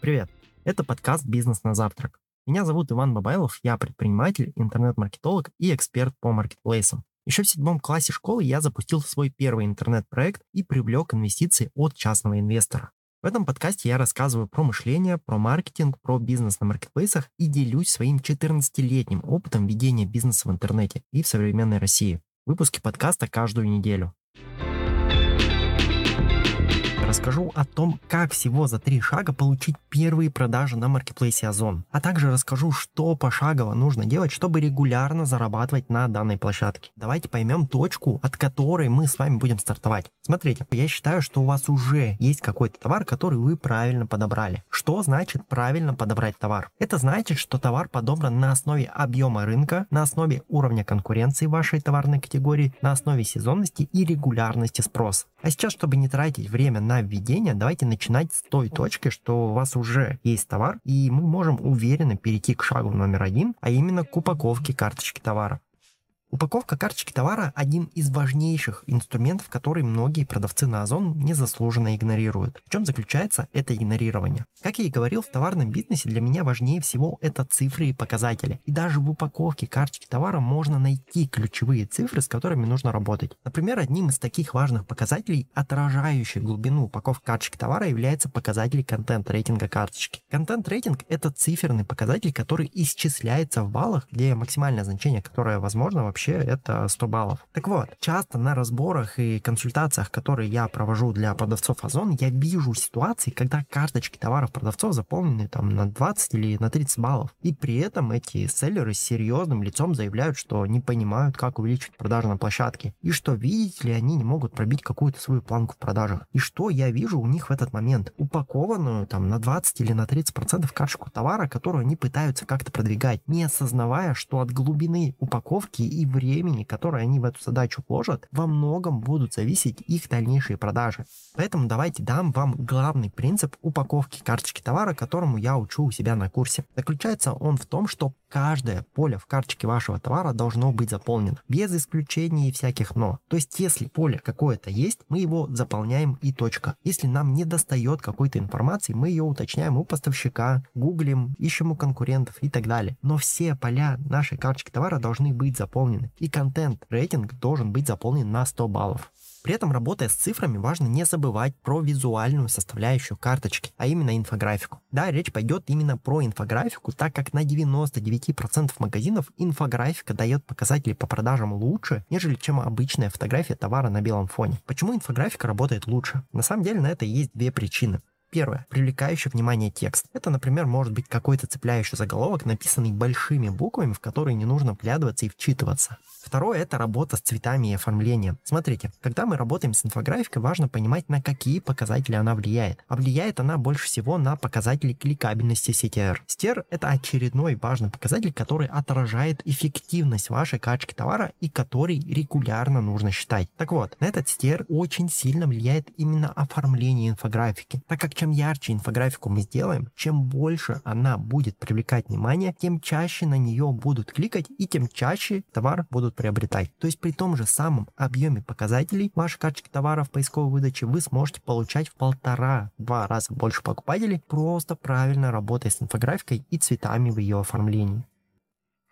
Привет! Это подкаст «Бизнес на завтрак». Меня зовут Иван Бабайлов, я предприниматель, интернет-маркетолог и эксперт по маркетплейсам. Еще в седьмом классе школы я запустил свой первый интернет-проект и привлек инвестиции от частного инвестора. В этом подкасте я рассказываю про мышление, про маркетинг, про бизнес на маркетплейсах и делюсь своим 14-летним опытом ведения бизнеса в интернете и в современной России. Выпуски подкаста каждую неделю расскажу о том, как всего за три шага получить первые продажи на маркетплейсе Озон, а также расскажу, что пошагово нужно делать, чтобы регулярно зарабатывать на данной площадке. Давайте поймем точку, от которой мы с вами будем стартовать. Смотрите, я считаю, что у вас уже есть какой-то товар, который вы правильно подобрали. Что значит правильно подобрать товар? Это значит, что товар подобран на основе объема рынка, на основе уровня конкуренции вашей товарной категории, на основе сезонности и регулярности спроса. А сейчас, чтобы не тратить время на введение, давайте начинать с той точки, что у вас уже есть товар, и мы можем уверенно перейти к шагу номер один, а именно к упаковке карточки товара. Упаковка карточки товара – один из важнейших инструментов, который многие продавцы на Озон незаслуженно игнорируют. В чем заключается это игнорирование? Как я и говорил, в товарном бизнесе для меня важнее всего это цифры и показатели. И даже в упаковке карточки товара можно найти ключевые цифры, с которыми нужно работать. Например, одним из таких важных показателей, отражающих глубину упаковки карточки товара, является показатель контент-рейтинга карточки. Контент-рейтинг – это циферный показатель, который исчисляется в баллах, где максимальное значение, которое возможно вообще вообще это 100 баллов. Так вот, часто на разборах и консультациях, которые я провожу для продавцов Озон, я вижу ситуации, когда карточки товаров продавцов заполнены там на 20 или на 30 баллов. И при этом эти селлеры с серьезным лицом заявляют, что не понимают, как увеличить продажи на площадке. И что, видите ли, они не могут пробить какую-то свою планку в продажах. И что я вижу у них в этот момент? Упакованную там на 20 или на 30 процентов карточку товара, которую они пытаются как-то продвигать, не осознавая, что от глубины упаковки и времени, которое они в эту задачу вложат, во многом будут зависеть их дальнейшие продажи. Поэтому давайте дам вам главный принцип упаковки карточки товара, которому я учу у себя на курсе. Заключается он в том, что каждое поле в карточке вашего товара должно быть заполнено, без исключения всяких «но». То есть, если поле какое-то есть, мы его заполняем и точка. Если нам не достает какой-то информации, мы ее уточняем у поставщика, гуглим, ищем у конкурентов и так далее. Но все поля нашей карточки товара должны быть заполнены. И контент-рейтинг должен быть заполнен на 100 баллов. При этом, работая с цифрами, важно не забывать про визуальную составляющую карточки, а именно инфографику. Да, речь пойдет именно про инфографику, так как на 99% магазинов инфографика дает показатели по продажам лучше, нежели чем обычная фотография товара на белом фоне. Почему инфографика работает лучше? На самом деле на это есть две причины. Первое. Привлекающий внимание текст. Это, например, может быть какой-то цепляющий заголовок, написанный большими буквами, в который не нужно вглядываться и вчитываться. Второе – это работа с цветами и оформлением. Смотрите, когда мы работаем с инфографикой, важно понимать, на какие показатели она влияет. А влияет она больше всего на показатели кликабельности CTR. CTR – это очередной важный показатель, который отражает эффективность вашей качки товара и который регулярно нужно считать. Так вот, на этот CTR очень сильно влияет именно оформление инфографики, так как чем ярче инфографику мы сделаем, чем больше она будет привлекать внимание, тем чаще на нее будут кликать и тем чаще товар будут приобретать. То есть при том же самом объеме показателей вашей карточки товаров в поисковой выдаче вы сможете получать в полтора-два раза больше покупателей, просто правильно работая с инфографикой и цветами в ее оформлении.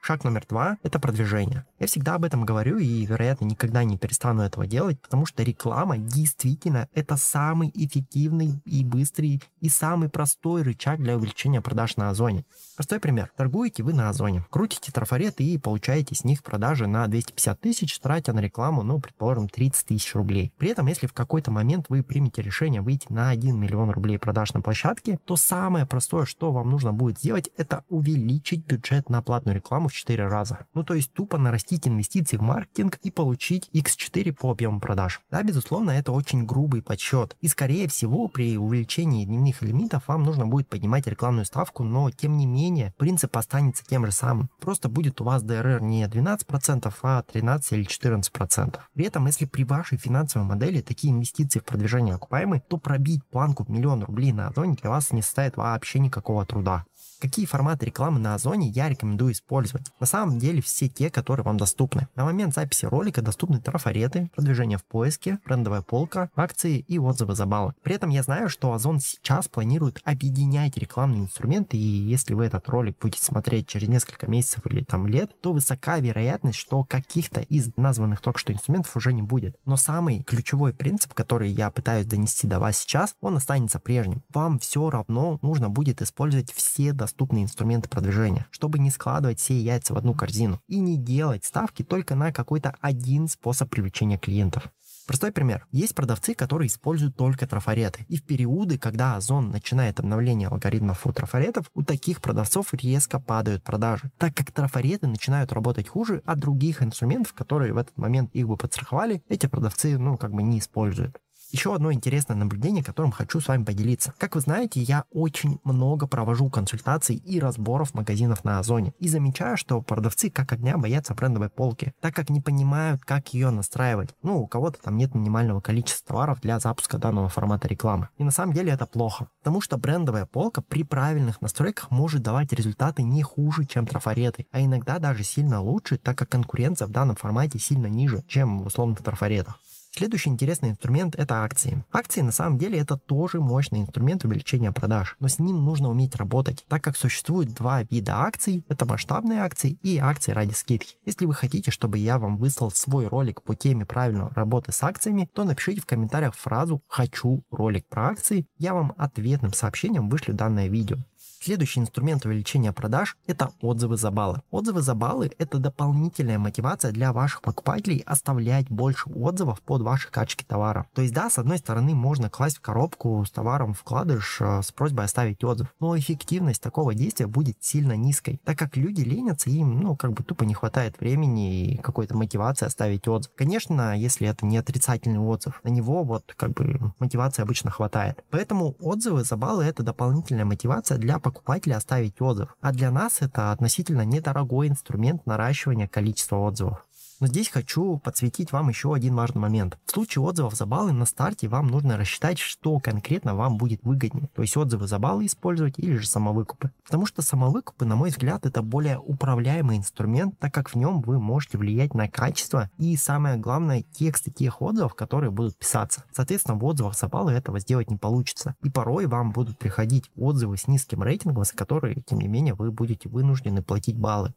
Шаг номер два – это продвижение. Я всегда об этом говорю и, вероятно, никогда не перестану этого делать, потому что реклама действительно это самый эффективный и быстрый и самый простой рычаг для увеличения продаж на Озоне. Простой пример. Торгуете вы на Озоне, крутите трафареты и получаете с них продажи на 250 тысяч, тратя на рекламу, ну, предположим, 30 тысяч рублей. При этом, если в какой-то момент вы примете решение выйти на 1 миллион рублей продаж на площадке, то самое простое, что вам нужно будет сделать, это увеличить бюджет на платную рекламу в 4 раза. Ну, то есть тупо нарастить инвестиции в маркетинг и получить x4 по объему продаж. Да, безусловно, это очень грубый подсчет. И, скорее всего, при увеличении дневных лимитов вам нужно будет поднимать рекламную ставку, но, тем не менее, принцип останется тем же самым. Просто будет у вас ДРР не 12%, а 13 или 14%. При этом, если при вашей финансовой модели такие инвестиции в продвижение окупаемы, то пробить планку в миллион рублей на Озоне для вас не составит вообще никакого труда. Какие форматы рекламы на Озоне я рекомендую использовать? На самом деле все те, которые вам доступны. На момент записи ролика доступны трафареты, продвижение в поиске, брендовая полка, акции и отзывы за баллы. При этом я знаю, что Озон сейчас планирует объединять рекламные инструменты, и если вы этот ролик будете смотреть через несколько месяцев или там лет, то высока вероятность, что каких-то из названных только что инструментов уже не будет. Но самый ключевой принцип, который я пытаюсь донести до вас сейчас, он останется прежним. Вам все равно нужно будет использовать все доступные доступные инструменты продвижения, чтобы не складывать все яйца в одну корзину и не делать ставки только на какой-то один способ привлечения клиентов. Простой пример. Есть продавцы, которые используют только трафареты. И в периоды, когда Озон начинает обновление алгоритмов у трафаретов, у таких продавцов резко падают продажи, так как трафареты начинают работать хуже, а других инструментов, которые в этот момент их бы подстраховали, эти продавцы, ну, как бы не используют. Еще одно интересное наблюдение, которым хочу с вами поделиться. Как вы знаете, я очень много провожу консультаций и разборов магазинов на Озоне. И замечаю, что продавцы как огня боятся брендовой полки, так как не понимают, как ее настраивать. Ну, у кого-то там нет минимального количества товаров для запуска данного формата рекламы. И на самом деле это плохо, потому что брендовая полка при правильных настройках может давать результаты не хуже, чем трафареты, а иногда даже сильно лучше, так как конкуренция в данном формате сильно ниже, чем в условных трафаретах. Следующий интересный инструмент – это акции. Акции на самом деле это тоже мощный инструмент увеличения продаж, но с ним нужно уметь работать, так как существует два вида акций – это масштабные акции и акции ради скидки. Если вы хотите, чтобы я вам выслал свой ролик по теме правильной работы с акциями, то напишите в комментариях фразу «Хочу ролик про акции», я вам ответным сообщением вышлю данное видео. Следующий инструмент увеличения продаж – это отзывы за баллы. Отзывы за баллы – это дополнительная мотивация для ваших покупателей оставлять больше отзывов под ваши качки товара. То есть, да, с одной стороны, можно класть в коробку с товаром вкладыш э, с просьбой оставить отзыв, но эффективность такого действия будет сильно низкой, так как люди ленятся, им, ну, как бы тупо не хватает времени и какой-то мотивации оставить отзыв. Конечно, если это не отрицательный отзыв, на него вот как бы мотивации обычно хватает. Поэтому отзывы за баллы – это дополнительная мотивация для покупателя оставить отзыв. А для нас это относительно недорогой инструмент наращивания количества отзывов. Но здесь хочу подсветить вам еще один важный момент. В случае отзывов за баллы на старте вам нужно рассчитать, что конкретно вам будет выгоднее. То есть отзывы за баллы использовать или же самовыкупы. Потому что самовыкупы, на мой взгляд, это более управляемый инструмент, так как в нем вы можете влиять на качество и самое главное тексты тех отзывов, которые будут писаться. Соответственно, в отзывах за баллы этого сделать не получится. И порой вам будут приходить отзывы с низким рейтингом, за которые, тем не менее, вы будете вынуждены платить баллы.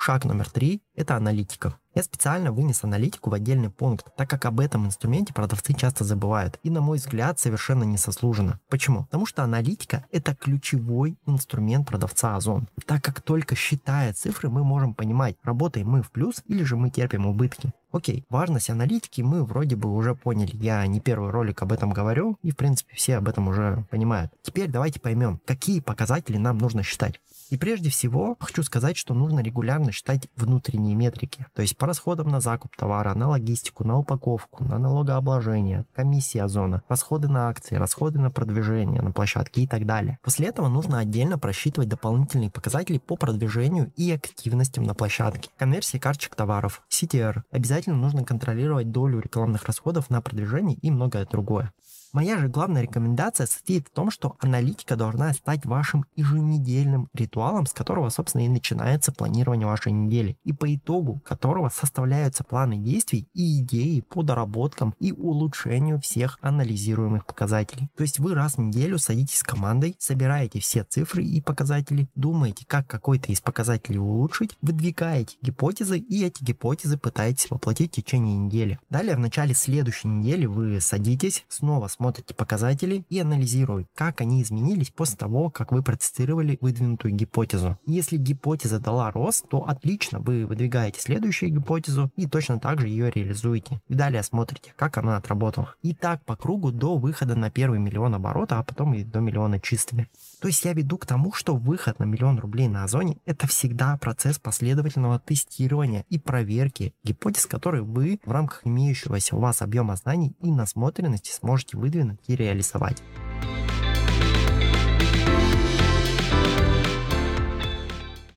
Шаг номер три – это аналитика. Я специально вынес аналитику в отдельный пункт, так как об этом инструменте продавцы часто забывают. И на мой взгляд совершенно несослуженно. Почему? Потому что аналитика это ключевой инструмент продавца Озон. Так как только считая цифры мы можем понимать, работаем мы в плюс или же мы терпим убытки. Окей, важность аналитики мы вроде бы уже поняли. Я не первый ролик об этом говорю, и в принципе все об этом уже понимают. Теперь давайте поймем, какие показатели нам нужно считать. И прежде всего хочу сказать, что нужно регулярно считать внутренние метрики, то есть по расходам на закуп товара, на логистику, на упаковку, на налогообложение, комиссия озона, расходы на акции, расходы на продвижение на площадке и так далее. После этого нужно отдельно просчитывать дополнительные показатели по продвижению и активностям на площадке. Конверсии карточек товаров, CTR. Обязательно нужно контролировать долю рекламных расходов на продвижение и многое другое. Моя же главная рекомендация состоит в том, что аналитика должна стать вашим еженедельным ритуалом, с которого, собственно, и начинается планирование вашей недели, и по итогу которого составляются планы действий и идеи по доработкам и улучшению всех анализируемых показателей. То есть вы раз в неделю садитесь с командой, собираете все цифры и показатели, думаете, как какой-то из показателей улучшить, выдвигаете гипотезы и эти гипотезы пытаетесь воплотить в течение недели. Далее в начале следующей недели вы садитесь, снова смотрите показатели и анализируете, как они изменились после того, как вы протестировали выдвинутую гипотезу. Если гипотеза дала рост, то отлично, вы выдвигаете следующую гипотезу и точно так же ее реализуете. И далее смотрите, как она отработала. И так по кругу до выхода на первый миллион оборота, а потом и до миллиона чистыми. То есть я веду к тому, что выход на миллион рублей на Озоне – это всегда процесс последовательного тестирования и проверки гипотез, которые вы в рамках имеющегося у вас объема знаний и насмотренности сможете выдвинуть и реализовать.